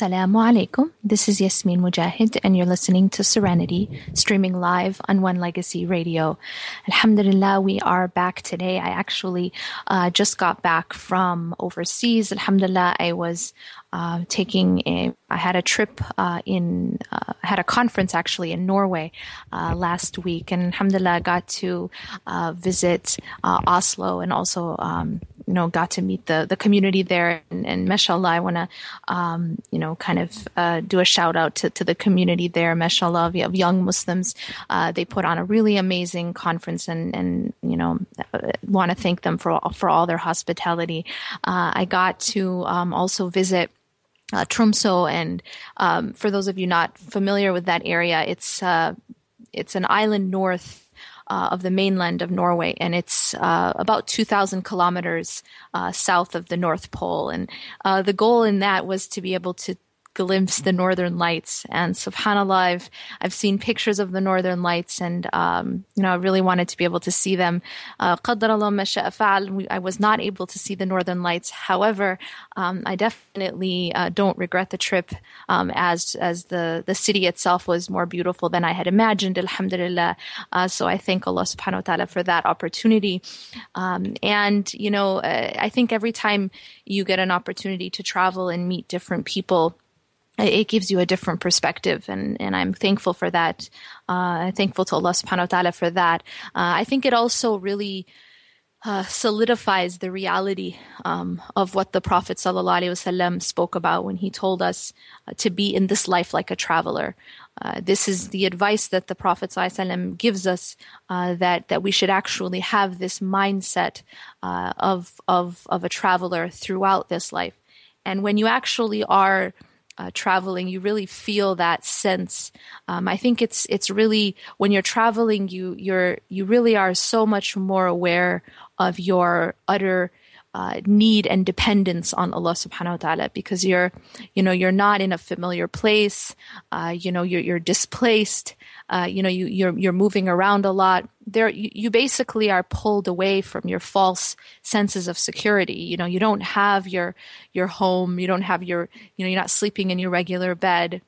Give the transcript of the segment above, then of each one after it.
Assalamu alaikum. This is Yasmin Mogahed, and you're listening to Serenity, streaming live on One Legacy Radio. Alhamdulillah, we are back today. I actually uh, just got back from overseas. Alhamdulillah, I was uh, taking a, I had a trip uh, in, uh, had a conference actually in Norway uh, last week, and Alhamdulillah, I got to uh, visit uh, Oslo and also um, you know, got to meet the, the community there. And, and mashallah, I want to, um, you know, kind of uh, do a shout out to, to the community there, mashallah, of, young Muslims. Uh, they put on a really amazing conference and, and you know, uh, want to thank them for, all- for all their hospitality. Uh, I got to um, also visit uh, Tromsø, and um, for those of you not familiar with that area, it's uh, it's an island north uh, of the mainland of Norway, and it's uh, about 2,000 kilometers uh, south of the North Pole. And uh, the goal in that was to be able to glimpse the northern lights. And subhanallah i've i've seen pictures of the northern lights and um, you know i really wanted to be able to see them. Uh, i was not able to see the northern lights. However um, i definitely uh, don't regret the trip um, as as the the city itself was more beautiful than i had imagined alhamdulillah. Uh, so i thank allah subhanahu wa ta'ala for that opportunity. Um, and you know uh, i think every time you get an opportunity to travel and meet different people it gives you a different perspective and, and I'm thankful for that. Uh, thankful to Allah subhanahu wa ta'ala for that. Uh, I think it also really uh, solidifies the reality um, of what the Prophet spoke about when he told us uh, to be in this life like a traveler. Uh, this is the advice that the Prophet wasallam gives us uh, that that we should actually have this mindset uh, of of of a traveler throughout this life. And when you actually are uh, traveling, you really feel that sense. Um, I think it's it's really when you're traveling, you you're you really are so much more aware of your utter uh, need and dependence on Allah Subhanahu wa Taala because you're you know you're not in a familiar place. Uh, you know you're you're displaced. Uh, you know you you're you're moving around a lot. There you, you basically are pulled away from your false senses of security. You know you don't have your your home. You don't have your you know you're not sleeping in your regular bed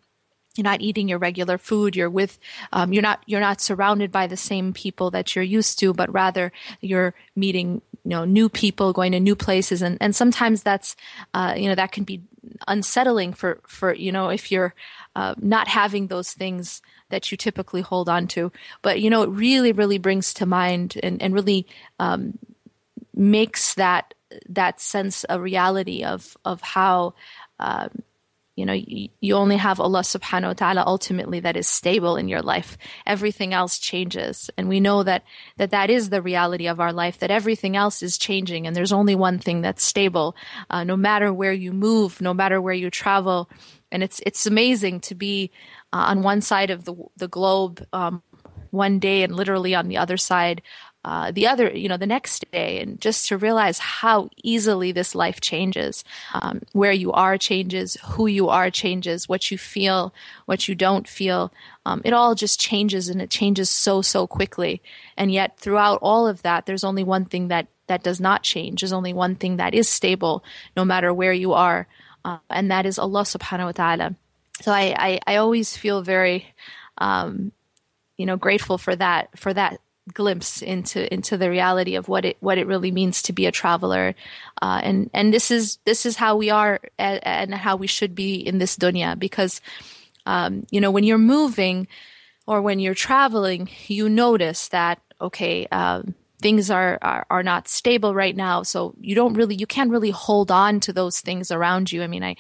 you're not eating your regular food you're with um, you're not you're not surrounded by the same people that you're used to but rather you're meeting you know new people going to new places and and sometimes that's uh, you know that can be unsettling for for you know if you're uh, not having those things that you typically hold on to. But you know it really really brings to mind and and really um, makes that that sense a reality of of how um, you know you, only have allah subhanahu wa ta'ala ultimately that is stable in your life. Everything else changes. And we know that that that is the reality of our life that everything else is changing and there's only one thing that's stable uh, no matter where you move no matter where you travel. And it's it's amazing to be uh, on one side of the the globe um, one day and literally on the other side uh, the other, you know, the next day, and just to realize how easily this life changes. Um, where you are changes, who you are changes, what you feel, what you don't feel. Um, it all just changes, and it changes so so quickly. And yet, throughout all of that, there's only one thing that that does not change. There's only one thing that is stable, no matter where you are, uh, and that is Allah Subhanahu wa Taala. So I I, I always feel very. Um, you know grateful for that for that glimpse into into the reality of what it what it really means to be a traveler. Uh, and and this is this is how we are and, how we should be in this dunya because um, you know when you're moving or when you're traveling you notice that okay um, things are, are are not stable right now. So you don't really you can't really hold on to those things around you. I mean i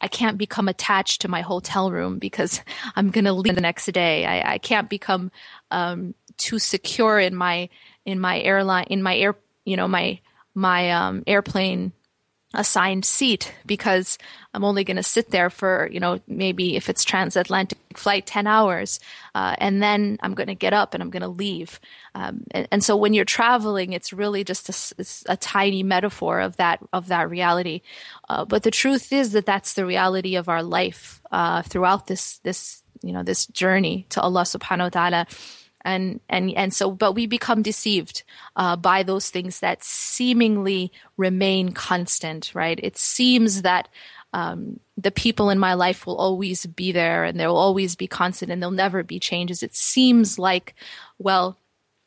I can't become attached to my hotel room because I'm going to leave the next day. I, I can't become um, too secure in my in my airline in my air you know my my um, airplane assigned seat because I'm only going to sit there for, you know, maybe if it's transatlantic flight, 10 hours. Uh, and then I'm going to get up and I'm going to leave. Um, and, and, so when you're traveling, it's really just a, a tiny metaphor of that, of that reality. Uh, but the truth is that that's the reality of our life, uh, throughout this, this, you know, this journey to Allah subhanahu wa ta'ala and and and so but we become deceived uh, by those things that seemingly remain constant right it seems that um, the people in my life will always be there and there will always be constant and there'll never be changes it seems like well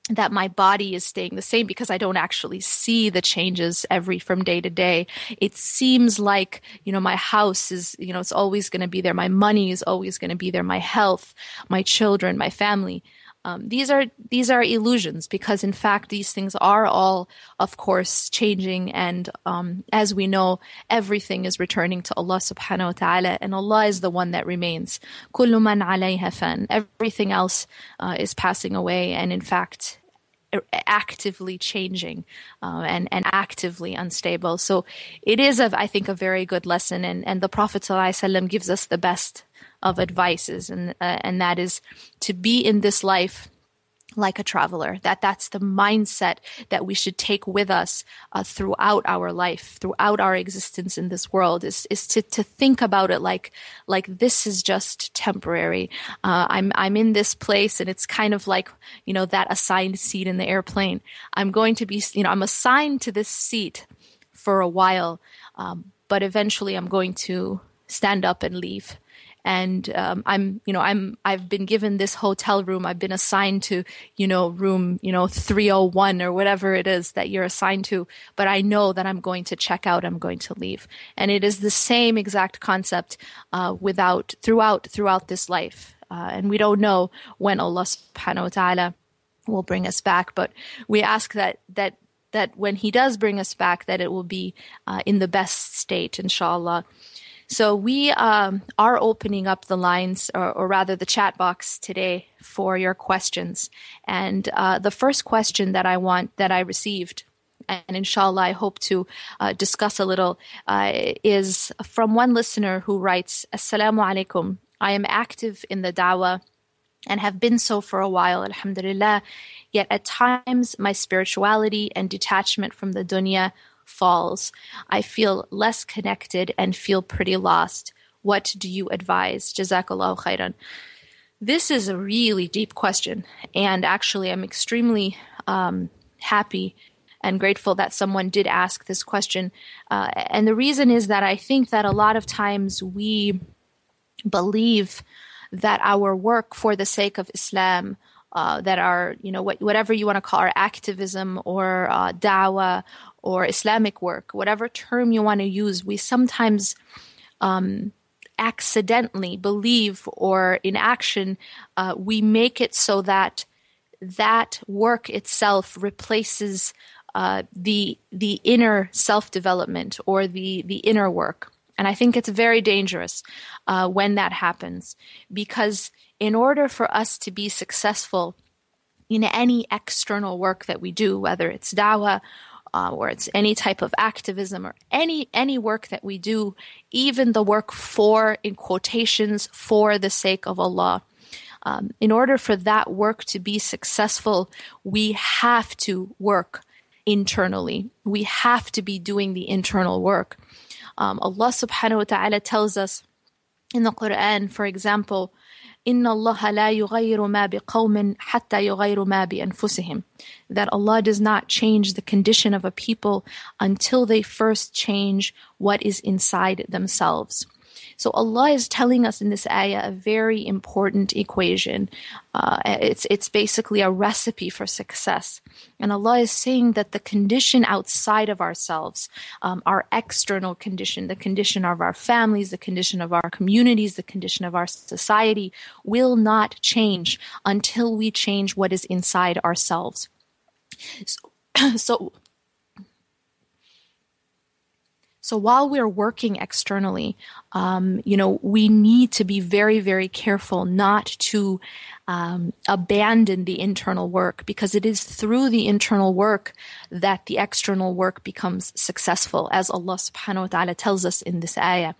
that my body is staying the same because I don't actually see the changes every from day to day. It seems like, you know, my house is, you know, it's always going to be there. My money is always going to be there. My health, my children, my family. Um, these are these are illusions because in fact these things are all of course changing and um, as we know everything is returning to Allah subhanahu wa ta'ala and Allah is the one that remains. kullu man alayha fan everything else uh, is passing away and in fact actively changing uh, and and actively unstable. So it is a, I think a very good lesson and and the prophet gives us the best of advices, and uh, and that is to be in this life like a traveler that that's the mindset that we should take with us uh, throughout our life throughout our existence in this world is is to to think about it like like this is just temporary. Uh, i'm i'm in this place and it's kind of like you know that assigned seat in the airplane. I'm going to be you know i'm assigned to this seat for a while um, but eventually i'm going to stand up and leave and um, I'm, you know, I'm, I've been given this hotel room. I've been assigned to, you know, room, you know, 301 or whatever it is that you're assigned to. But I know that I'm going to check out. I'm going to leave, and it is the same exact concept uh, without throughout throughout this life. Uh, and we don't know when Allah Subhanahu wa Taala will bring us back, but we ask that that that when He does bring us back, that it will be uh, in the best state, inshallah. So we um, are opening up the lines, or, or, rather the chat box today for your questions. And uh, the first question that I want that I received, and inshallah I hope to uh, discuss a little, uh, is from one listener who writes, Assalamu alaikum. I am active in the dawah and have been so for a while, alhamdulillah. Yet at times my spirituality and detachment from the dunya falls. I feel less connected and feel pretty lost. What do you advise? Jazakallah khairan. This is a really deep question. And actually, I'm extremely um, happy and grateful that someone did ask this question. Uh, and the reason is that I think that a lot of times we believe that our work for the sake of Islam uh, that are, you know, what, whatever you want to call our activism or uh, dawah or Islamic work, whatever term you want to use, we sometimes um, accidentally believe or in action, uh, we make it so that that work itself replaces uh, the the inner self development or the the inner work. And I think it's very dangerous uh, when that happens because in order for us to be successful in any external work that we do, whether it's dawah uh, or it's any type of activism or any any work that we do, even the work for in quotations for the sake of Allah. Um, in order for that work to be successful, we have to work internally. We have to be doing the internal work. Um, Allah subhanahu wa ta'ala tells us in the Quran, for example, إن الله لا يغير ما بقوم حتى يغيروا ما بأنفسهم. That Allah does not change the condition of a people until they first change what is inside themselves. So Allah is telling us in this ayah a very important equation. Uh, it's it's basically a recipe for success, and Allah is saying that the condition outside of ourselves, um, our external condition, the condition of our families, the condition of our communities, the condition of our society, will not change until we change what is inside ourselves. So, so So while we're working externally, um, you know, we need to be very, very careful not to um, abandon the internal work because it is through the internal work that the external work becomes successful, as Allah subhanahu wa ta'ala tells us in this ayah.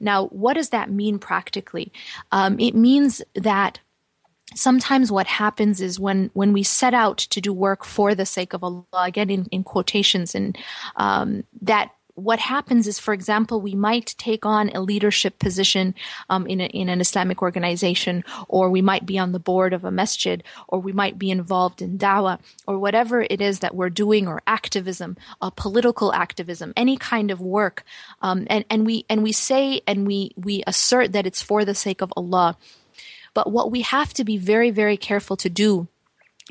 Now, what does that mean practically? Um, it means that sometimes what happens is when when we set out to do work for the sake of Allah, again in, in quotations, and um, that what happens is, for example, we might take on a leadership position um, in, a, in an Islamic organization, or we might be on the board of a masjid, or we might be involved in dawah, or whatever it is that we're doing, or activism, uh, political activism, any kind of work, um, and and we and we say and we we assert that it's for the sake of Allah. But what we have to be very very careful to do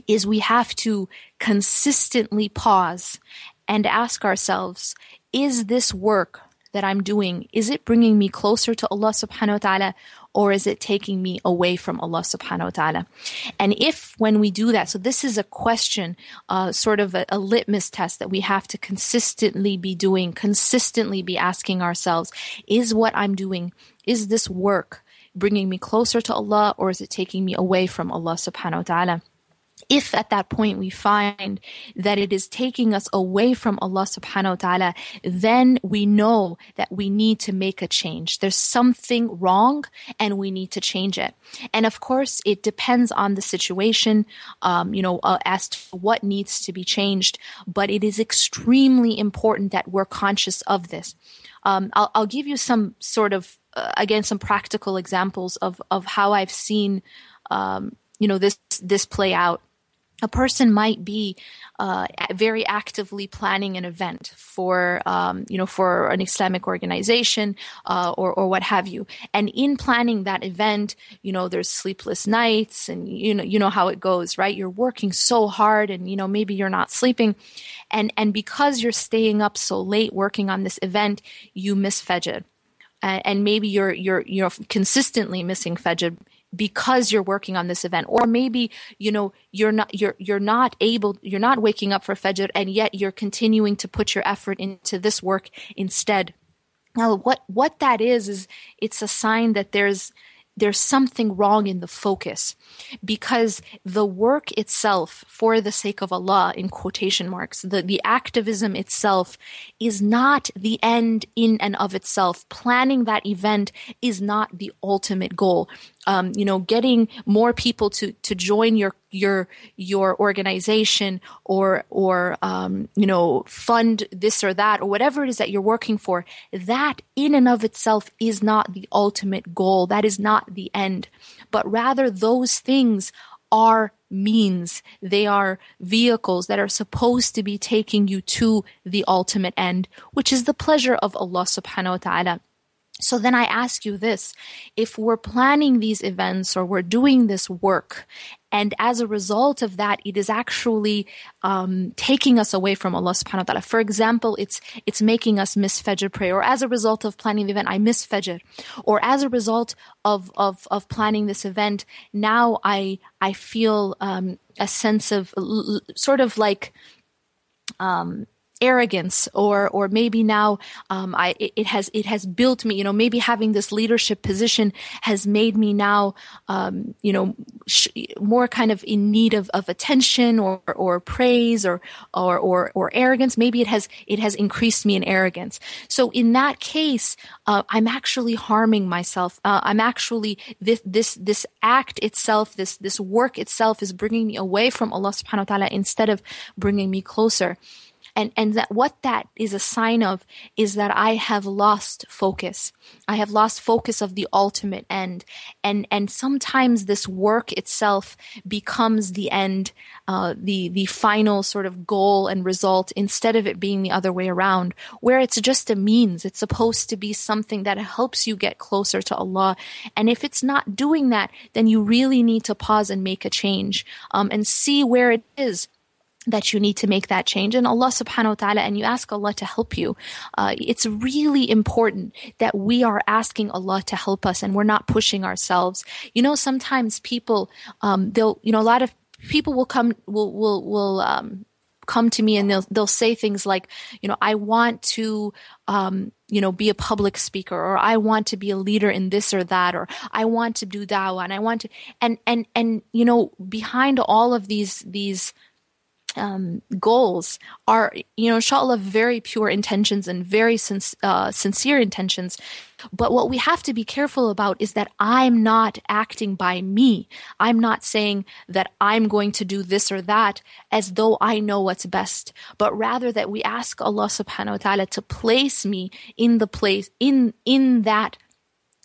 is we have to consistently pause and ask ourselves is this work that I'm doing, is it bringing me closer to Allah subhanahu wa ta'ala or is it taking me away from Allah subhanahu wa ta'ala? And if when we do that, so this is a question, uh, sort of a, a litmus test that we have to consistently be doing, consistently be asking ourselves, is what I'm doing, is this work bringing me closer to Allah or is it taking me away from Allah subhanahu wa ta'ala? If at that point we find that it is taking us away from Allah subhanahu wa ta'ala, then we know that we need to make a change. There's something wrong and we need to change it. And of course, it depends on the situation, um, you know, uh, as to what needs to be changed, but it is extremely important that we're conscious of this. Um, I'll, I'll, give you some sort of, uh, again, some practical examples of, of how I've seen, um, you know, this, this play out a person might be uh, very actively planning an event for um, you know for an Islamic organization uh, or or what have you, and in planning that event, you know there's sleepless nights, and you know you know how it goes, right? You're working so hard, and you know maybe you're not sleeping, and and because you're staying up so late working on this event, you miss Fajr. and maybe you're you're you're consistently missing Fajr because you're working on this event or maybe you know you're not you're you're not able you're not waking up for fajr and yet you're continuing to put your effort into this work instead. Now what what that is is it's a sign that there's there's something wrong in the focus because the work itself for the sake of Allah in quotation marks the the activism itself is not the end in and of itself. Planning that event is not the ultimate goal um, you know, getting more people to to join your your your organization or or um, you know fund this or that or whatever it is that you're working for. That in and of itself is not the ultimate goal. That is not the end, but rather those things are means. They are vehicles that are supposed to be taking you to the ultimate end, which is the pleasure of Allah subhanahu wa ta'ala. So then I ask you this if we're planning these events or we're doing this work, and as a result of that, it is actually um, taking us away from Allah subhanahu wa ta'ala. For example, it's it's making us miss Fajr prayer, or as a result of planning the event, I miss Fajr. Or as a result of of, of planning this event, now I I feel um, a sense of l- sort of like um, arrogance or or maybe now um, I it, it, has it has built me you know maybe having this leadership position has made me now um, you know sh- more kind of in need of, of attention or or praise or, or or or arrogance. Maybe it has it has increased me in arrogance. So in that case uh, I'm actually harming myself. Uh, I'm actually this this this act itself this this work itself is bringing me away from Allah subhanahu wa ta'ala instead of bringing me closer and and that what that is a sign of is that I have lost focus. I have lost focus of the ultimate end, and and sometimes this work itself becomes the end, uh, the the final sort of goal and result instead of it being the other way around, where it's just a means. It's supposed to be something that helps you get closer to Allah, and if it's not doing that, then you really need to pause and make a change um, and see where it is that you need to make that change and Allah subhanahu wa ta'ala and you ask Allah to help you. Uh, it's really important that we are asking Allah to help us and we're not pushing ourselves. You know, sometimes people, um, they'll, you know, a lot of people will come, will, will, will, um, come to me and they'll they'll say things like, you know, I want to um, you know, be a public speaker or I want to be a leader in this or that or I want to do dawah and I want to and and and you know, behind all of these these um, goals are, you know, inshallah, very pure intentions and very uh, sincere intentions. But what we have to be careful about is that I'm not acting by me. I'm not saying that I'm going to do this or that as though I know what's best, but rather that we ask Allah subhanahu wa ta'ala to place me in the place, in, in that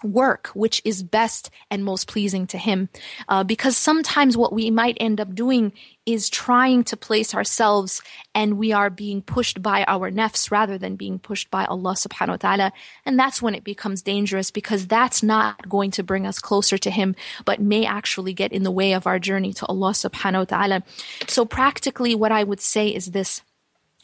work which is best and most pleasing to him. Uh, because sometimes what we might end up doing is trying to place ourselves and we are being pushed by our nafs rather than being pushed by Allah subhanahu wa ta'ala. And that's when it becomes dangerous because that's not going to bring us closer to him but may actually get in the way of our journey to Allah subhanahu wa ta'ala. So practically what I would say is this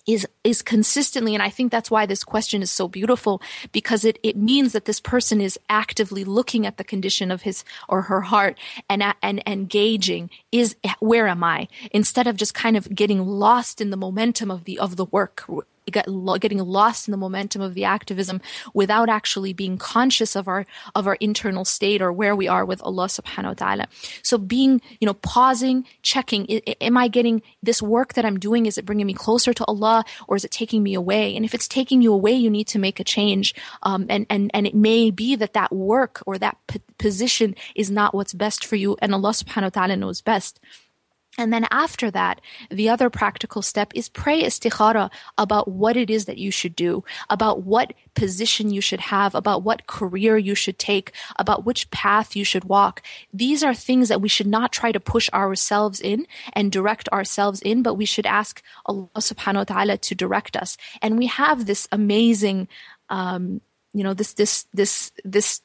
is is consistently and i think that's why this question is so beautiful because it it means that this person is actively looking at the condition of his or her heart and and gauging is where am i? Instead of just kind of getting lost in the momentum of the of the work get, getting lost in the momentum of the activism without actually being conscious of our of our internal state or where we are with Allah subhanahu wa ta'ala. So being, you know, pausing, checking, am I getting this work that I'm doing is it bringing me closer to Allah or is it taking me away? And if it's taking you away, you need to make a change. Um, and and and it may be that that work or that p- position is not what's best for you and Allah subhanahu wa ta'ala knows best. And then after that, the other practical step is pray istikhara about what it is that you should do, about what position you should have, about what career you should take, about which path you should walk. These are things that we should not try to push ourselves in and direct ourselves in, but we should ask Allah subhanahu wa ta'ala to direct us. And we have this amazing, um, you know, this, this, this, this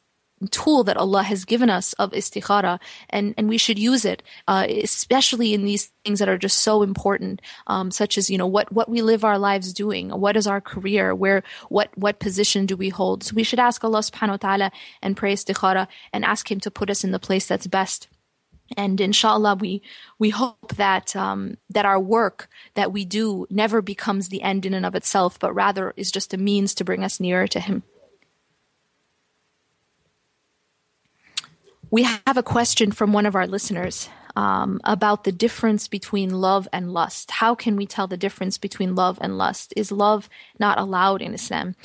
tool that Allah has given us of istikhara, and, and we should use it, uh, especially in these things that are just so important, um, such as you know what what we live our lives doing, what is our career, where what what position do we hold. So we should ask Allah Subhanahu wa Taala and pray istikhara and ask Him to put us in the place that's best. And inshallah, we we hope that um, that our work that we do never becomes the end in and of itself, but rather is just a means to bring us nearer to Him. We have a question from one of our listeners um, about the difference between love and lust. How can we tell the difference between love and lust? Is love not allowed in Islam?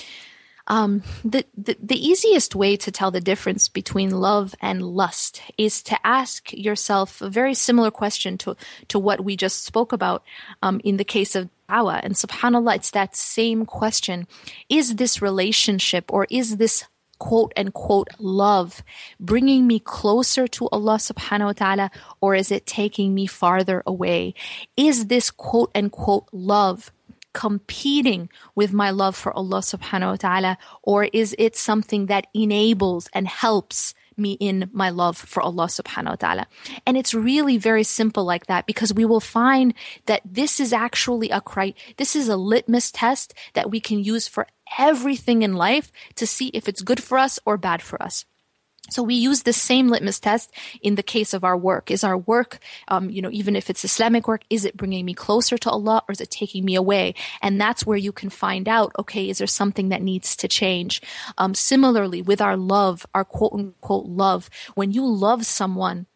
Um, the, the, the easiest way to tell the difference between love and lust is to ask yourself a very similar question to to what we just spoke about um, in the case of dawah. And subhanallah, it's that same question: Is this relationship or is this quote unquote love bringing me closer to Allah subhanahu wa ta'ala or is it taking me farther away? Is this quote unquote love competing with my love for Allah subhanahu wa ta'ala or is it something that enables and helps me in my love for Allah subhanahu wa ta'ala. And it's really very simple like that because we will find that this is actually a cri- this is a litmus test that we can use for everything in life to see if it's good for us or bad for us. So we use the same litmus test in the case of our work. Is our work, um, you know, even if it's Islamic work, is it bringing me closer to Allah or is it taking me away? And that's where you can find out, okay, is there something that needs to change? Um, similarly, with our love, our quote unquote love, when you love someone,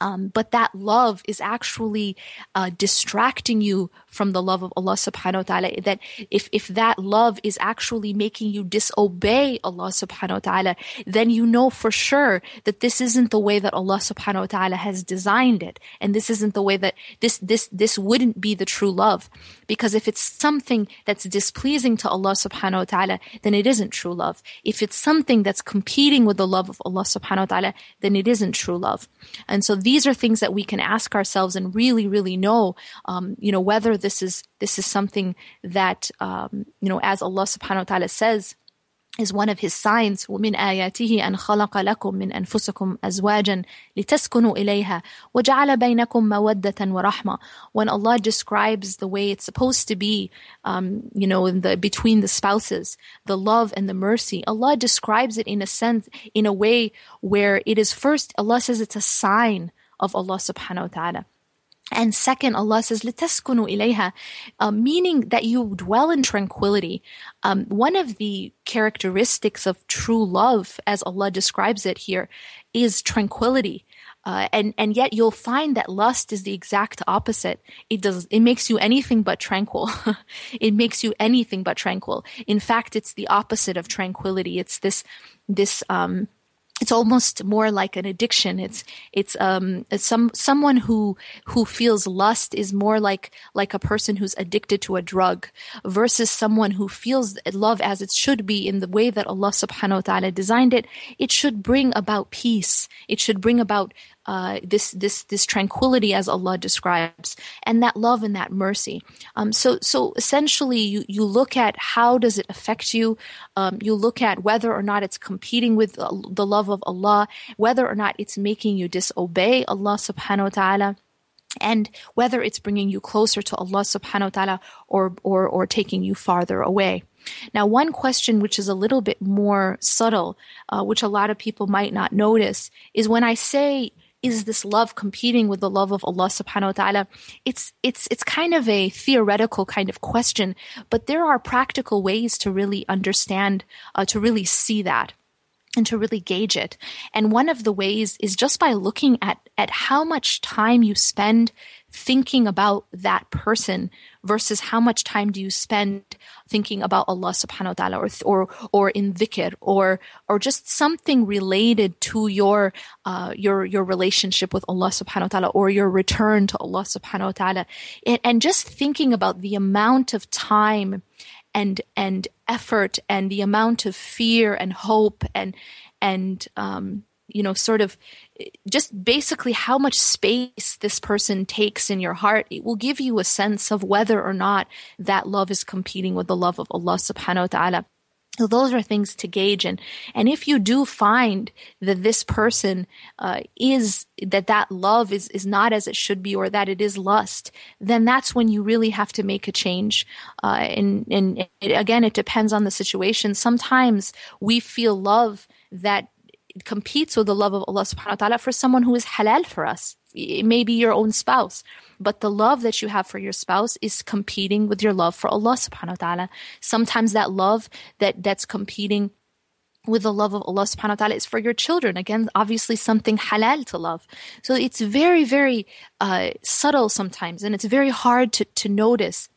um, but that love is actually uh, distracting you from the love of Allah subhanahu wa ta'ala. That if, if that love is actually making you disobey Allah subhanahu wa ta'ala, then you know for sure that this isn't the way that Allah subhanahu wa ta'ala has designed it. And this isn't the way that this, this, this wouldn't be the true love. Because if it's something that's displeasing to Allah subhanahu wa ta'ala, then it isn't true love. If it's something that's competing with the love of Allah subhanahu wa ta'ala, then it isn't true love. And so these are things that we can ask ourselves and really, really know, um, you know, whether this is this is something that, um, you know, as Allah Subhanahu wa Taala says, is one of his signs ومن آياته أن خلق لكم من أنفسكم أزواجا لتسكنوا إليها وجعل بينكم مودة ورحمة when Allah describes the way it's supposed to be um, you know in the between the spouses the love and the mercy Allah describes it in a sense in a way where it is first Allah says it's a sign of Allah subhanahu wa ta'ala And second, Allah says, لِتَسْكُنُوا إِلَيْهَا, uh, meaning that you dwell in tranquility. Um, one of the characteristics of true love, as Allah describes it here, is tranquility. Uh, and and yet you'll find that lust is the exact opposite. It does it makes you anything but tranquil. it makes you anything but tranquil. In fact, it's the opposite of tranquility. It's this this um, it's almost more like an addiction. It's it's um it's some someone who who feels lust is more like like a person who's addicted to a drug versus someone who feels love as it should be in the way that Allah subhanahu wa ta'ala designed it. It should bring about peace. It should bring about uh, this this this tranquility as Allah describes, and that love and that mercy. Um, so so essentially, you you look at how does it affect you. Um, you look at whether or not it's competing with the love of Allah, whether or not it's making you disobey Allah Subhanahu wa Taala and whether it's bringing you closer to Allah subhanahu wa ta'ala or, or, or taking you farther away. Now, one question which is a little bit more subtle, uh, which a lot of people might not notice, is when I say is this love competing with the love of Allah subhanahu wa ta'ala? It's, it's, it's kind of a theoretical kind of question, but there are practical ways to really understand, uh, to really see that and to really gauge it. And one of the ways is just by looking at, at how much time you spend thinking about that person versus how much time do you spend thinking about Allah subhanahu wa ta'ala or, or, or in dhikr or, or just something related to your, uh, your, your relationship with Allah subhanahu wa ta'ala or your return to Allah subhanahu wa ta'ala. And, and just thinking about the amount of time and, and effort and the amount of fear and hope and, and, um, you know, sort of just basically how much space this person takes in your heart, it will give you a sense of whether or not that love is competing with the love of Allah subhanahu wa ta'ala. So those are things to gauge, and and if you do find that this person uh, is that that love is is not as it should be, or that it is lust, then that's when you really have to make a change. Uh, and and it, again, it depends on the situation. Sometimes we feel love that competes with the love of Allah subhanahu wa ta'ala for someone who is halal for us. It may be your own spouse, but the love that you have for your spouse is competing with your love for Allah subhanahu wa ta'ala. Sometimes that love that, that's competing with the love of Allah subhanahu wa ta'ala is for your children. Again, obviously something halal to love. So it's very, very uh, subtle sometimes and it's very hard to, to notice.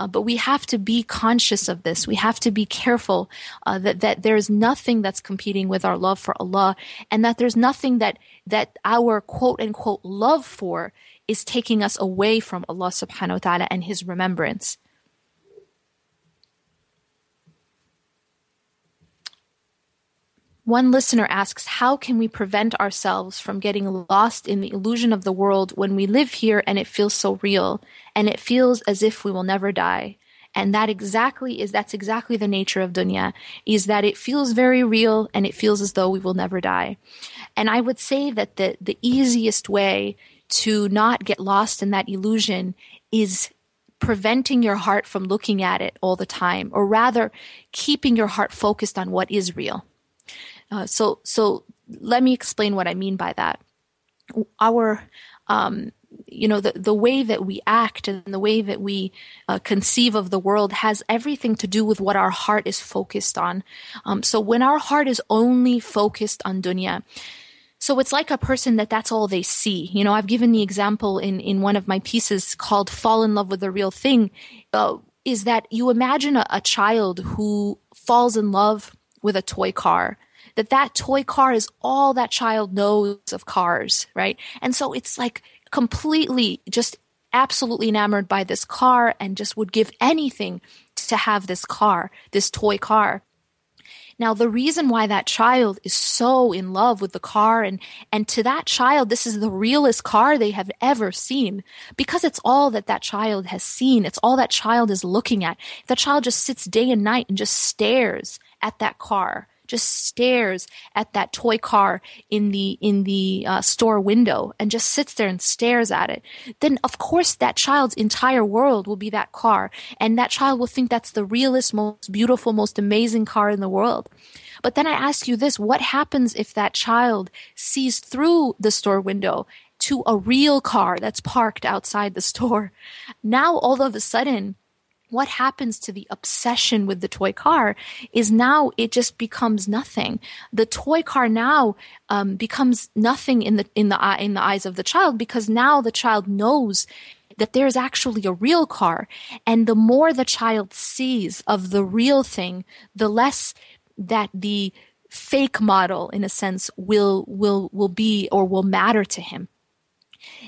Uh, but we have to be conscious of this. We have to be careful uh, that that there's nothing that's competing with our love for Allah, and that there's nothing that that our quote unquote love for is taking us away from Allah Subhanahu wa Taala and His remembrance. One listener asks, How can we prevent ourselves from getting lost in the illusion of the world when we live here and it feels so real and it feels as if we will never die? And that exactly is, that's exactly the nature of dunya, is that it feels very real and it feels as though we will never die. And I would say that the, the easiest way to not get lost in that illusion is preventing your heart from looking at it all the time, or rather keeping your heart focused on what is real. Uh, so, so let me explain what I mean by that. Our, um, you know, the, the way that we act and the way that we uh, conceive of the world has everything to do with what our heart is focused on. Um, so when our heart is only focused on dunya, so it's like a person that that's all they see. You know, I've given the example in, in one of my pieces called Fall in Love with the Real Thing, uh, is that you imagine a, a child who falls in love with a toy car that that toy car is all that child knows of cars, right? And so it's like completely just absolutely enamored by this car and just would give anything to have this car, this toy car. Now, the reason why that child is so in love with the car and, and to that child, this is the realest car they have ever seen because it's all that that child has seen. It's all that child is looking at. That child just sits day and night and just stares at that car just stares at that toy car in the in the uh, store window and just sits there and stares at it, then of course that child's entire world will be that car, and that child will think that's the realest, most beautiful, most amazing car in the world. But then I ask you this: what happens if that child sees through the store window to a real car that's parked outside the store. Now, all of a sudden, what happens to the obsession with the toy car is now it just becomes nothing. The toy car now um, becomes nothing in the in the in the eyes of the child because now the child knows that there's actually a real car, and the more the child sees of the real thing, the less that the fake model, in a sense, will will will be or will matter to him.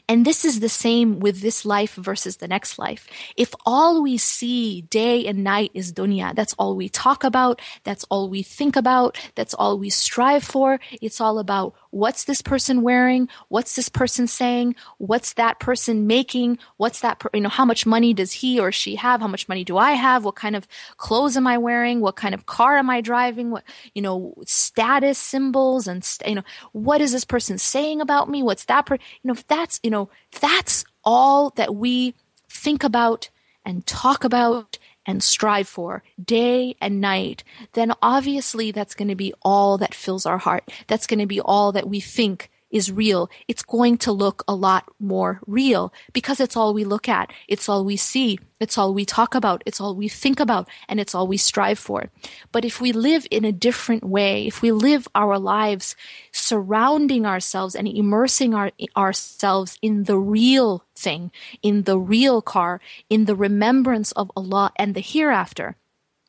And this is the same with this life versus the next life. If all we see day and night is dunya, that's all we talk about, that's all we think about, that's all we strive for. It's all about what's this person wearing, what's this person saying, what's that person making, what's that, per- you know, how much money does he or she have, how much money do I have, what kind of clothes am I wearing, what kind of car am I driving, what, you know, status symbols and, st- you know, what is this person saying about me, what's that, per- you know, if that's, you know, that's all that we think about and talk about and strive for day and night, then obviously that's going to be all that fills our heart. That's going to be all that we think is real. It's going to look a lot more real because it's all we look at. It's all we see. It's all we talk about. It's all we think about and it's all we strive for. But if we live in a different way, if we live our lives surrounding ourselves and immersing our, ourselves in the real thing, in the real car, in the remembrance of Allah and the hereafter,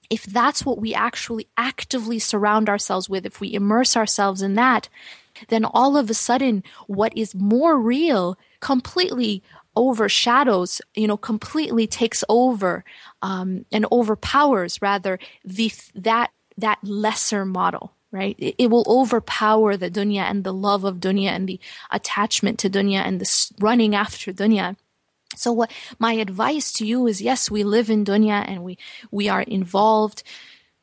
if that's what we actually actively surround ourselves with, if we immerse ourselves in that, then all of a sudden what is more real completely overshadows, you know, completely takes over um, and overpowers rather the that that lesser model. Right, it, it will overpower the dunya and the love of dunya and the attachment to dunya and the running after dunya. So what my advice to you is yes, we live in dunya and we we are involved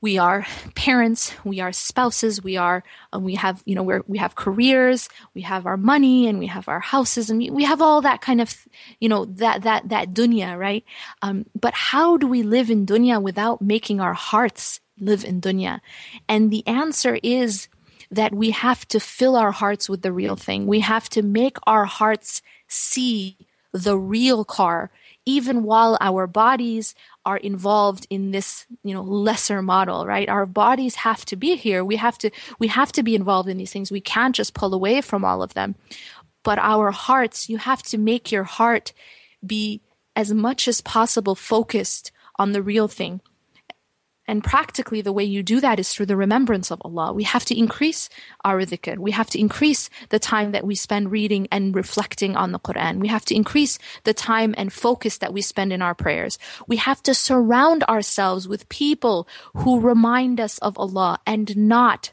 we are parents we are spouses we are uh, we have you know we we have careers we have our money and we have our houses and we, we have all that kind of you know that that that dunya right? Um, but how do we live in dunya without making our hearts live in dunya? And the answer is that we have to fill our hearts with the real thing. We have to make our hearts see the real car even while our bodies are involved in this you know lesser model right? Our bodies have to be here. We have to we have to be involved in these things. We can't just pull away from all of them. But our hearts you have to make your heart be as much as possible focused on the real thing and practically, the way you do that is through the remembrance of Allah. We have to increase our dhikr. We have to increase the time that we spend reading and reflecting on the Quran. We have to increase the time and focus that we spend in our prayers. We have to surround ourselves with people who remind us of Allah and not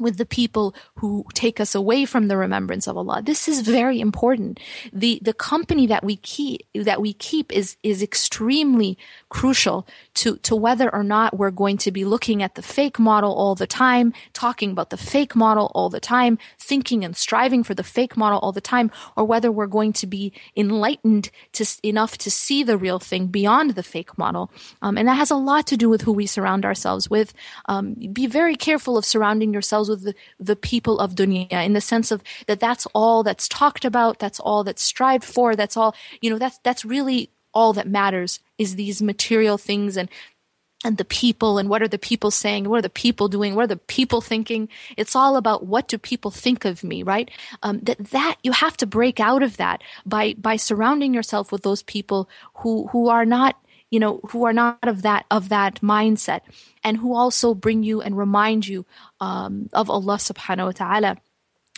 with the people who take us away from the remembrance of Allah. This is very important. The the company that we keep that we keep is is extremely crucial to to whether or not we're going to be looking at the fake model all the time, talking about the fake model all the time, thinking and striving for the fake model all the time, or whether we're going to be enlightened to enough to see the real thing beyond the fake model. Um, and that has a lot to do with who we surround ourselves with. Um, be very careful of surrounding yourselves with the, the people of dunya in the sense of that that's all that's talked about, that's all that's strived for, that's all, you know, that's, that's really all that matters is these material things and and the people and what are the people saying what are the people doing what are the people thinking. It's all about what do people think of me right? Um, that that you have to break out of that by by surrounding yourself with those people who who are not you know who are not of that of that mindset and who also bring you and remind you um, of Allah subhanahu wa ta'ala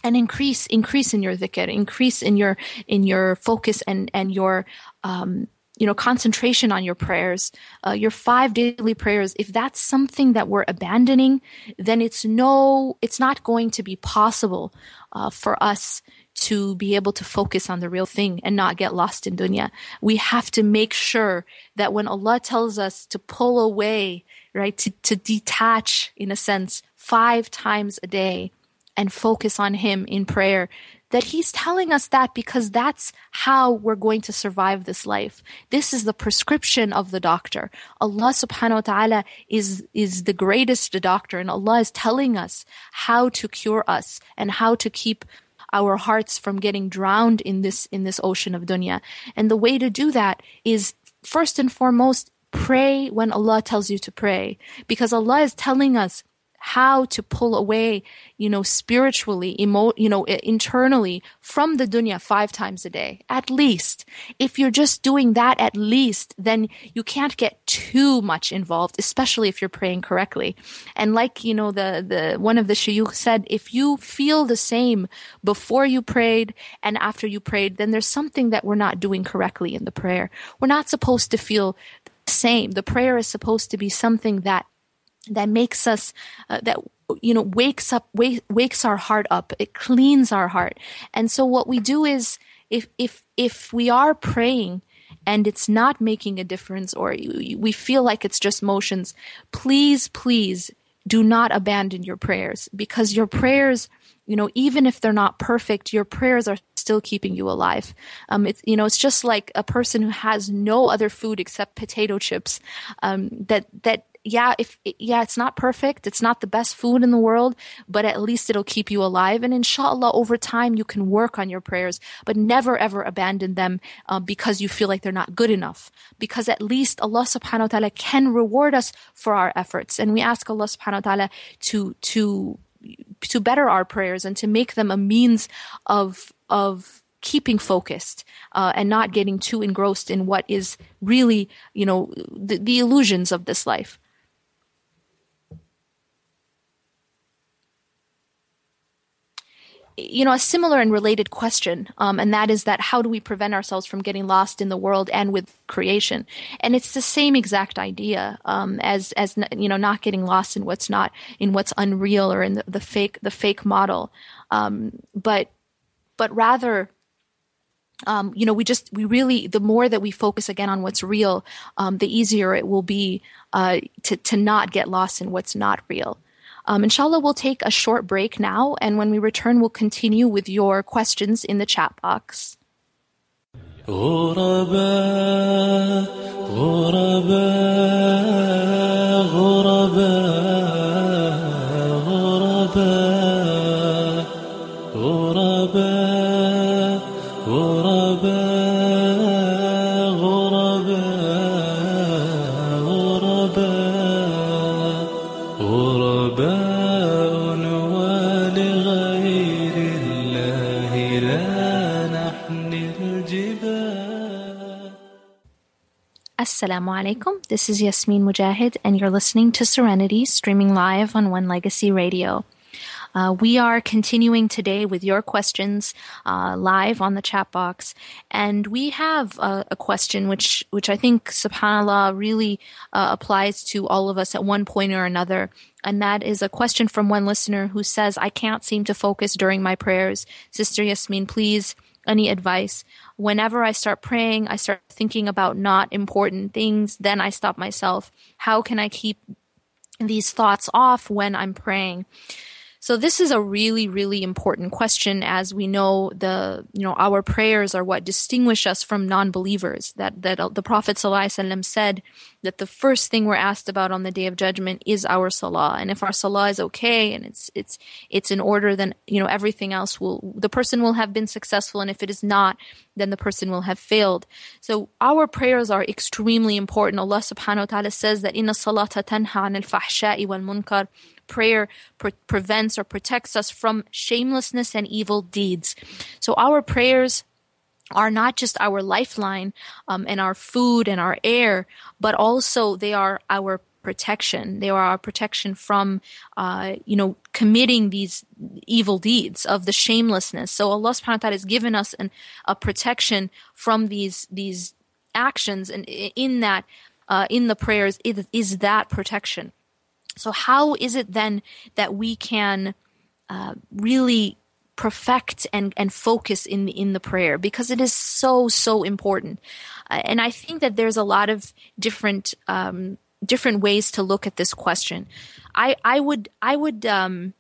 and increase increase in your dhikr increase in your in your focus and and your um, you know concentration on your prayers uh, your five daily prayers. If that's something that we're abandoning then it's no it's not going to be possible uh, for us to be able to focus on the real thing and not get lost in dunya. We have to make sure that when Allah tells us to pull away, right, to, to detach in a sense five times a day and focus on Him in prayer, that He's telling us that because that's how we're going to survive this life. This is the prescription of the doctor. Allah subhanahu wa ta'ala is, is the greatest doctor and Allah is telling us how to cure us and how to keep our hearts from getting drowned in this in this ocean of dunya. And the way to do that is first and foremost pray when Allah tells you to pray because Allah is telling us how to pull away, you know, spiritually, emo- you know, internally from the dunya five times a day, at least. If you're just doing that at least, then you can't get too much involved, especially if you're praying correctly. And like, you know, the, the, one of the shayukh said, if you feel the same before you prayed and after you prayed, then there's something that we're not doing correctly in the prayer. We're not supposed to feel same. The prayer is supposed to be something that that makes us uh, that you know wakes up wake, wakes our heart up. It cleans our heart. And so what we do is if if if we are praying and it's not making a difference or we feel like it's just motions please please do not abandon your prayers because your prayers you know even if they're not perfect your prayers are still keeping you alive. Um, it's you know it's just like a person who has no other food except potato chips um, that that yeah, if yeah, it's not perfect, it's not the best food in the world, but at least it'll keep you alive. And inshallah, over time, you can work on your prayers, but never ever abandon them uh, because you feel like they're not good enough. Because at least Allah Subhanahu wa Taala can reward us for our efforts, and we ask Allah Subhanahu wa Taala to to to better our prayers and to make them a means of of keeping focused uh, and not getting too engrossed in what is really, you know, the, the illusions of this life. You know, a similar and related question, um, and that is that how do we prevent ourselves from getting lost in the world and with creation? And it's the same exact idea um, as as you know, not getting lost in what's not in what's unreal or in the, the fake the fake model, um, but but rather. Um, you know, we just we really the more that we focus again on what's real, um, the easier it will be uh, to to not get lost in what's not real. Um, inshallah, we'll take a short break now, and when we return, we'll continue with your questions in the chat box. غرباء غرباء غرباء Assalamu alaikum. This is Yasmin Mogahed, and you're listening to Serenity, streaming live on One Legacy Radio. Uh, we are continuing today with your questions uh, live on the chat box, and we have a, a question which which I think, Subhanallah, really uh, applies to all of us at one point or another. And that is a question from one listener who says, "I can't seem to focus during my prayers, Sister Yasmin. Please." Any advice? Whenever I start praying, I start thinking about not important things, then I stop myself. How can I keep these thoughts off when I'm praying? So this is a really, really important question as we know the, you know, our prayers are what distinguish us from non-believers. That, that uh, the Prophet ﷺ said that the first thing we're asked about on the day of judgment is our salah. And if our salah is okay and it's, it's, it's in order, then, you know, everything else will, the person will have been successful. And if it is not, then the person will have failed. So our prayers are extremely important. Allah subhanahu wa ta'ala says that inna salata tanha anil fahsha'i wal munkar prayer pre- prevents or protects us from shamelessness and evil deeds. So our prayers are not just our lifeline um, and our food and our air, but also they are our protection. They are our protection from, uh, you know, committing these evil deeds of the shamelessness. So Allah subhanahu wa ta'ala has given us an, a protection from these, these actions. And in that, uh, in the prayers is that protection. So, how is it then that we can uh, really perfect and, and focus in the, in the prayer? Because it is so, so important. Uh, and I think that there's a lot of different, um, different ways to look at this question. I, I would, I would, um,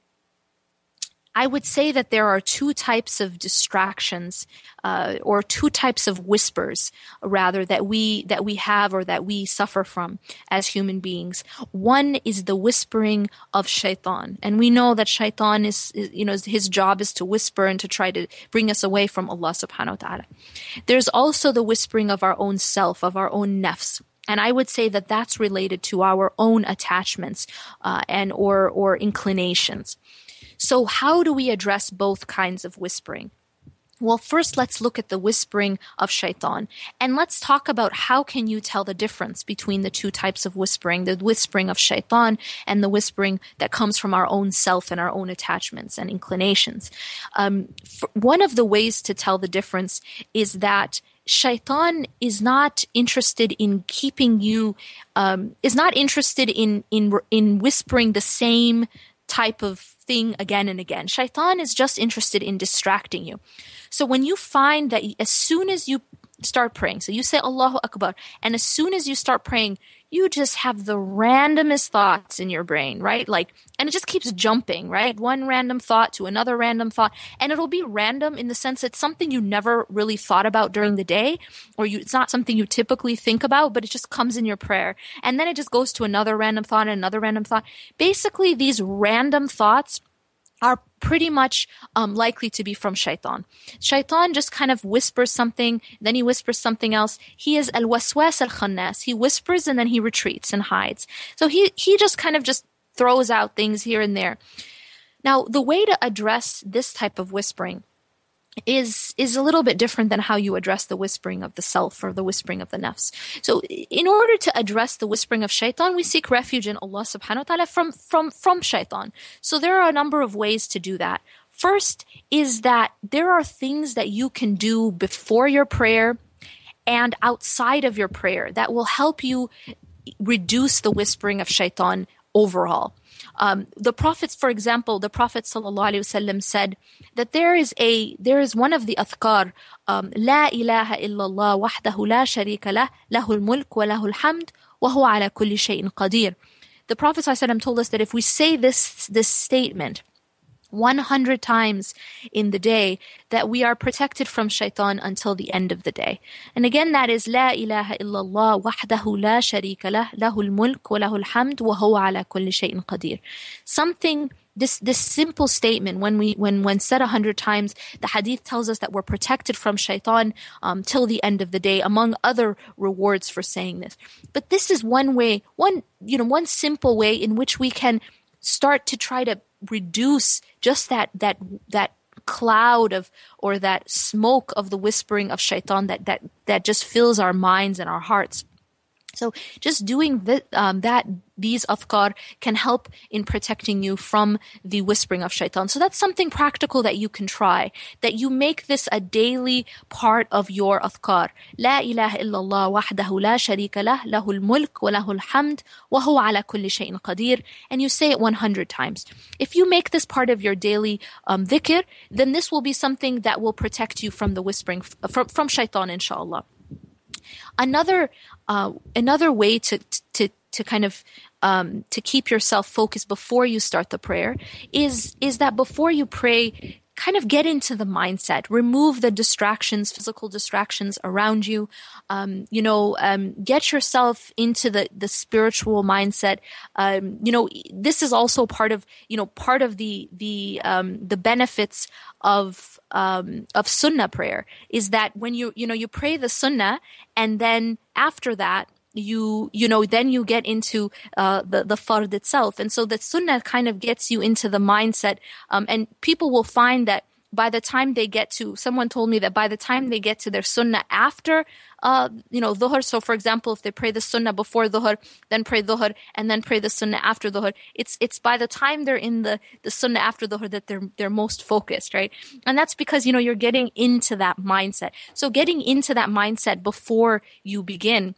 I would say that there are two types of distractions, uh, or two types of whispers, rather that we that we have or that we suffer from as human beings. One is the whispering of shaitan, and we know that shaitan is, is you know his job is to whisper and to try to bring us away from Allah Subhanahu wa Taala. There's also the whispering of our own self, of our own nafs. And I would say that that's related to our own attachments uh, and or or inclinations. So, how do we address both kinds of whispering? Well, first let's look at the whispering of shaitan and let's talk about how can you tell the difference between the two types of whispering, the whispering of shaitan and the whispering that comes from our own self and our own attachments and inclinations. Um, one of the ways to tell the difference is that shaitan is not interested in keeping you um, is not interested in in in whispering the same type of thing again and again. Shaitan is just interested in distracting you. So when you find that as soon as you start praying, so you say Allahu Akbar, and as soon as you start praying, you just have the randomest thoughts in your brain, right? Like, and it just keeps jumping, right? One random thought to another random thought. And it'll be random in the sense it's something you never really thought about during the day, or you, it's not something you typically think about, but it just comes in your prayer. And then it just goes to another random thought and another random thought. Basically, these random thoughts are pretty much um, likely to be from shaitan. Shaitan just kind of whispers something, then he whispers something else. He is al waswas al khannas. He whispers and then he retreats and hides. So he he just kind of just throws out things here and there. Now, the way to address this type of whispering is is a little bit different than how you address the whispering of the self or the whispering of the nafs. So in order to address the whispering of shaitan, we seek refuge in Allah subhanahu wa ta'ala from from from shaitan. So there are a number of ways to do that. First is that there are things that you can do before your prayer and outside of your prayer that will help you reduce the whispering of shaitan overall. Um, the prophets, for example, the Prophet ﷺ said that there is a there is one of the athkar, um, La ilaha illallah wahdahu la sharika lah, له mulk wa lahul hamd, wa huwa ala kulli shayin. The Prophet ﷺ told us that if we say this this statement, 100 times in the day that we are protected from shaitan until the end of the day. And again, that is La ilaha illallah wahdahu la sharika lah, lahul mulk wa lahul hamd wa huwa ala kulli shay'in qadir. Something this this simple statement when we when when said a hundred times the hadith tells us that we're protected from shaitan um, till the end of the day among other rewards for saying this but this is one way one you know one simple way in which we can start to try to reduce just that that that cloud of or that smoke of the whispering of shaitan that that that just fills our minds and our hearts so just doing um, that, these afkar can help in protecting you from the whispering of shaitan. So that's something practical that you can try, that you make this a daily part of your afkar. La ilaha illallah wahdahu la sharika lah, lahul mulk wa lahul hamd, wa huwa ala kulli shayin qadir. And you say it 100 times. If you make this part of your daily um, dhikr, then this will be something that will protect you from the whispering, from, from shaitan inshallah. Another uh, another way to to to kind of um, to keep yourself focused before you start the prayer is is that before you pray kind of get into the mindset remove the distractions physical distractions around you. Um, you know um, get yourself into the the spiritual mindset. Um, you know this is also part of you know part of the the um, the benefits of um, of sunnah prayer is that when you you know you pray the sunnah and then after that you you know then you get into uh, the the fard itself. And so the sunnah kind of gets you into the mindset um, and people will find that by the time they get to someone told me that by the time they get to their sunnah after uh, you know dhuhr so for example if they pray the sunnah before dhuhr then pray dhuhr and then pray the sunnah after dhuhr it's it's by the time they're in the the sunnah after dhuhr that they're they're most focused right? And that's because you know you're getting into that mindset. So getting into that mindset before you begin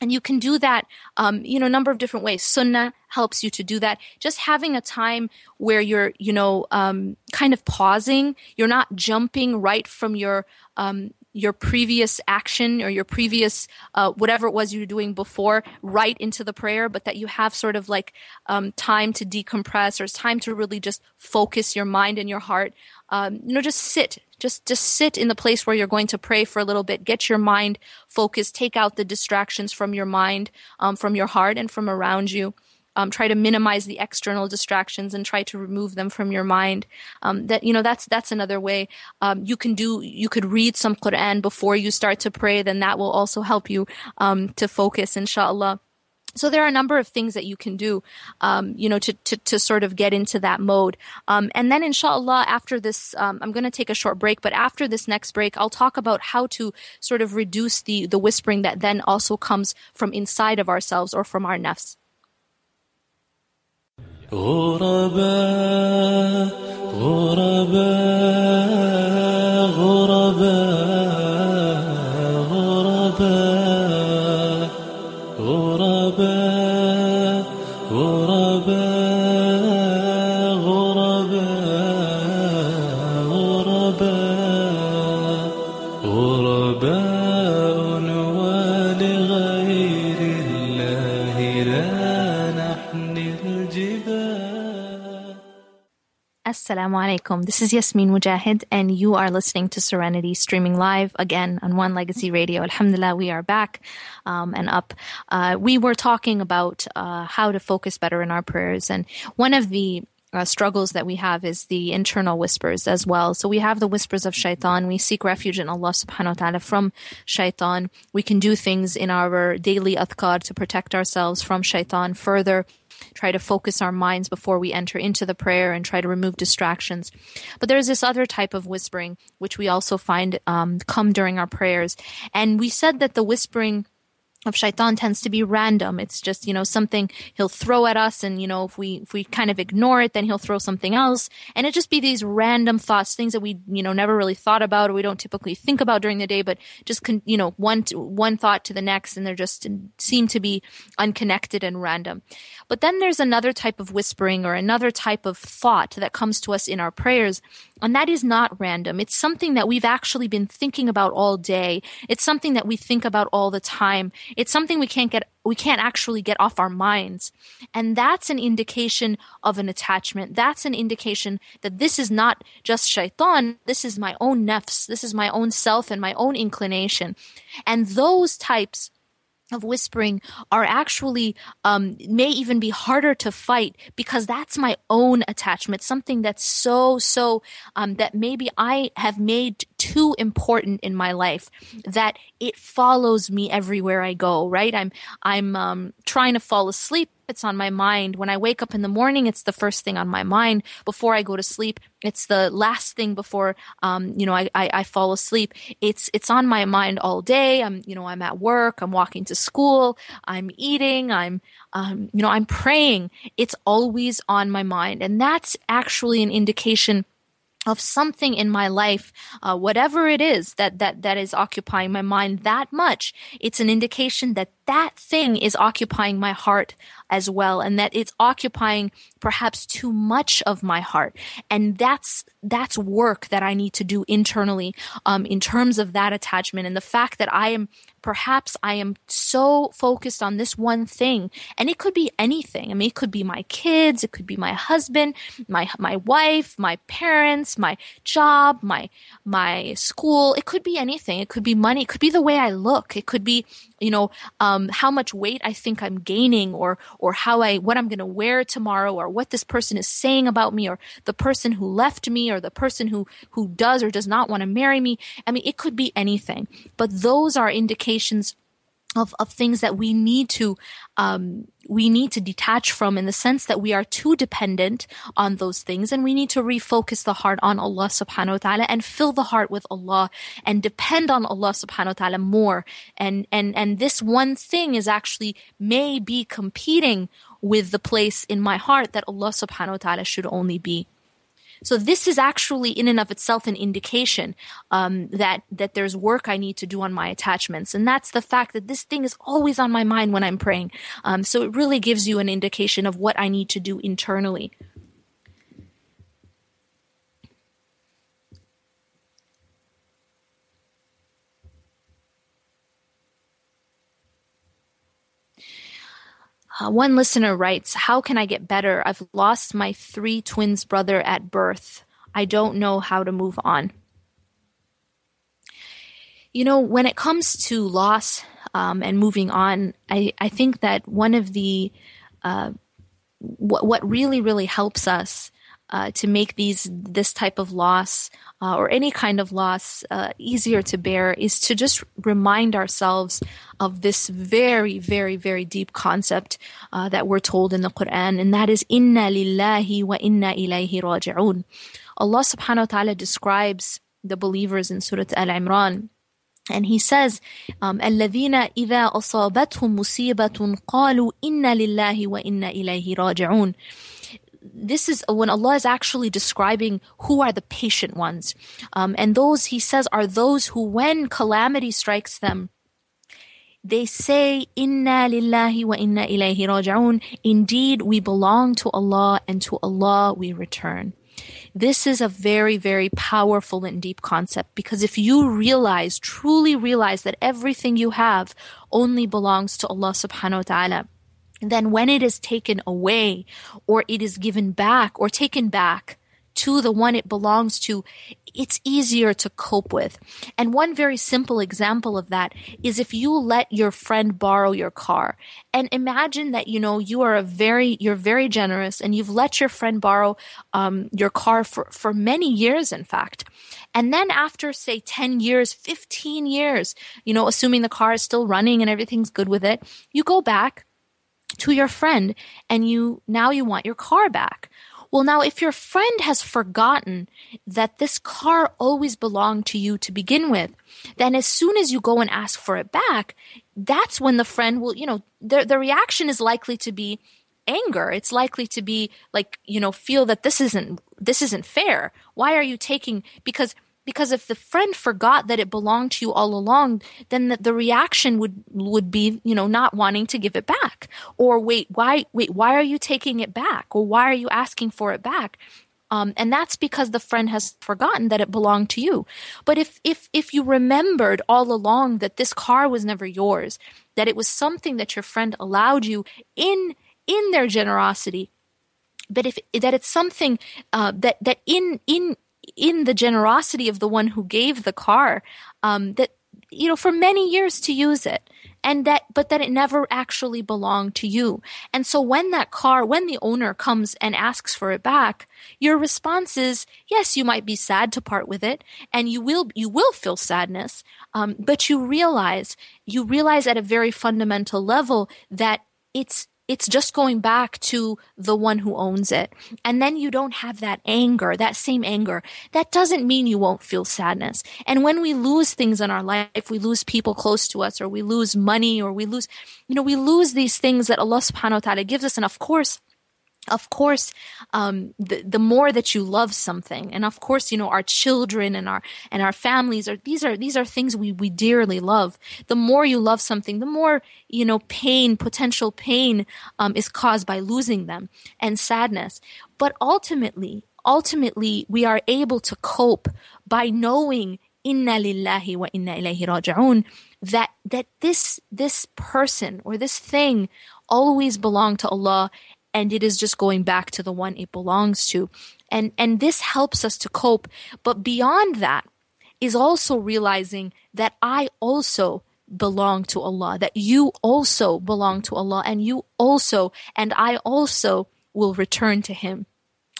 and you can do that, um, you know, a number of different ways. Sunnah helps you to do that. Just having a time where you're, you know, um, kind of pausing. You're not jumping right from your, um, your previous action or your previous uh, whatever it was you were doing before right into the prayer, but that you have sort of like um, time to decompress or it's time to really just focus your mind and your heart. Um, you know, just sit, just just sit in the place where you're going to pray for a little bit. Get your mind focused. Take out the distractions from your mind, um, from your heart, and from around you um, try to minimize the external distractions and try to remove them from your mind. Um, that you know that's that's another way. Um, you can do you could read some Quran before you start to pray. Then that will also help you um, to focus, inshallah. So there are a number of things that you can do, um, you know, to, to, to, sort of get into that mode. Um, and then inshallah, after this, um, I'm going to take a short break, but after this next break, I'll talk about how to sort of reduce the, the whispering that then also comes from inside of ourselves or from our nafs. غرباء غرباء غرباء. Assalamu alaikum. This is Yasmin Mogahed, and you are listening to Serenity streaming live again on One Legacy Radio. Alhamdulillah, we are back um, and up. Uh, we were talking about uh, how to focus better in our prayers, and one of the uh, struggles that we have is the internal whispers as well. So we have the whispers of shaitan. We seek refuge in Allah subhanahu wa ta'ala from shaitan. We can do things in our daily adhkar to protect ourselves from shaitan further try to focus our minds before we enter into the prayer and try to remove distractions. But there's this other type of whispering, which we also find um, come during our prayers. And we said that the whispering of shaitan tends to be random. It's just, you know, something he'll throw at us and, you know, if we, if we kind of ignore it, then he'll throw something else. And it just be these random thoughts, things that we, you know, never really thought about or we don't typically think about during the day, but just, con- you know, one, one thought to the next and they're just seem to be unconnected and random. But then there's another type of whispering or another type of thought that comes to us in our prayers. And that is not random. It's something that we've actually been thinking about all day. It's something that we think about all the time. It's something we can't get, we can't actually get off our minds. And that's an indication of an attachment. That's an indication that this is not just shaitan. This is my own nafs. This is my own self and my own inclination. And those types of whispering are actually um, may even be harder to fight because that's my own attachment something that's so so um, that maybe i have made too important in my life that it follows me everywhere i go right? I'm i'm um, trying to fall asleep it's on my mind. When I wake up in the morning, it's the first thing on my mind. Before I go to sleep, it's the last thing before um, you know I, I, I fall asleep. It's it's on my mind all day. I'm you know I'm at work. I'm walking to school. I'm eating. I'm um, you know I'm praying. It's always on my mind, and that's actually an indication of something in my life, uh, whatever it is that, that, that is occupying my mind that much, it's an indication that that thing is occupying my heart as well and that it's occupying perhaps too much of my heart. And that's that's work that i need to do internally um, in terms of that attachment. And the fact that i am perhaps i am so focused on this one thing and it could be anything. I mean it could be my kids it could be my husband my my wife my parents my job my my school. It could be anything. It could be money. It could be the way i look. It could be you know um, how much weight i think i'm gaining or or how i what i'm going to wear tomorrow or what this person is saying about me or the person who left me or the person who who does or does not want to marry me. I mean it could be anything but those are indications of, of things that we need to um, we need to detach from in the sense that we are too dependent on those things. And we need to refocus the heart on Allah subhanahu wa ta'ala and fill the heart with Allah and depend on Allah subhanahu wa ta'ala more. And and and this one thing is actually may be competing with the place in my heart that Allah subhanahu wa ta'ala should only be so this is actually in and of itself an indication um, that that there's work I need to do on my attachments, and that's the fact that this thing is always on my mind when I'm praying. Um, so it really gives you an indication of what I need to do internally. Uh, one listener writes, How can I get better? I've lost my three twins brother at birth. I don't know how to move on. You know, when it comes to loss um, and moving on, I, I think that one of the uh, what, what really, really helps us uh, to make these this type of loss uh, or any kind of loss uh, easier to bear is to just remind ourselves of this very, very, very deep concept uh, that we're told in the Quran, and that is "Inna lillahi wa inna ilayhi raji'un." Allah Subhanahu wa Taala describes the believers in Surah Al Imran. And he says, um, الذين إذا أصابتهم مصيبة قالوا إنا لله وإنا إليه راجعون this is when Allah is actually describing who are the patient ones. Um, and those, He says, are those who, when calamity strikes them, they say, Inna lillahi wa inna ilayhi raji'un. Indeed, we belong to Allah and to Allah we return. This is a very, very powerful and deep concept because if you realize, truly realize that everything you have only belongs to Allah subhanahu wa ta'ala, then when it is taken away or it is given back or taken back to the one it belongs to, it's easier to cope with. And one very simple example of that is if you let your friend borrow your car and imagine that, you know, you are a very, you're very generous and you've let your friend borrow um, your car for, for many years, in fact. And then after, say, 10 years, 15 years, you know, assuming the car is still running and everything's good with it, you go back to your friend and you now you want your car back. Well, now if your friend has forgotten that this car always belonged to you to begin with, then as soon as you go and ask for it back, that's when the friend will, you know, the, the reaction is likely to be anger. It's likely to be like, you know, feel that this isn't, this isn't fair. Why are you taking, because because if the friend forgot that it belonged to you all along then the, the, reaction would would be you know not wanting to give it back. Or wait why wait why are you taking it back? Or why are you asking for it back? Um, and that's because the friend has forgotten that it belonged to you. But if if if you remembered all along that this car was never yours that it was something that your friend allowed you in in their generosity but if that it's something uh, that that in in in the generosity of the one who gave the car um, that you know for many years to use it and that but that it never actually belonged to you. And so when that car when the owner comes and asks for it back your response is yes you might be sad to part with it and you will you will feel sadness um, but you realize you realize at a very fundamental level that it's it's just going back to the one who owns it. And then you don't have that anger, that same anger. That doesn't mean you won't feel sadness. And when we lose things in our life, we lose people close to us, or we lose money, or we lose, you know, we lose these things that Allah subhanahu wa ta'ala gives us. And of course, of course, um, the the more that you love something, and of course, you know our children and our and our families are these are these are things we we dearly love. The more you love something, the more you know pain, potential pain, um, is caused by losing them and sadness. But ultimately, ultimately, we are able to cope by knowing inna lillahi wa inna ilayhi raji'un that that this this person or this thing always belong to Allah and it is just going back to the one it belongs to. And, and this helps us to cope. But beyond that is also realizing that I also belong to Allah, that you also belong to Allah, and you also, and I also will return to Him.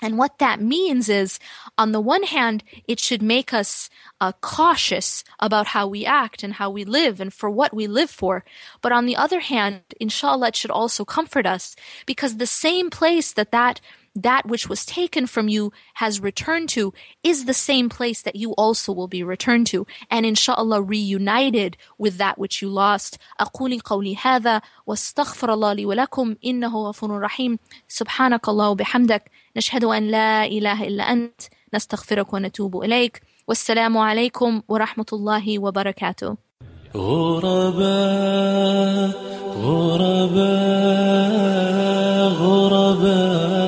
And what that means is, on the one hand, it should make us uh, cautious about how we act and how we live and for what we live for. But on the other hand, inshallah, it should also comfort us because the same place that that that which was taken from you has returned to is the same place that you also will be returned to and inshallah reunited with that which you lost أقول قولي هذا واستغفر الله لي ولكم إنه غفور رحيم سبحانك الله وبحمدك نشهد أن لا إله إلا أنت نستغفرك ونتوب إليك. والسلام عليكم ورحمة الله وبركاته. غرباء غرباء غرباء.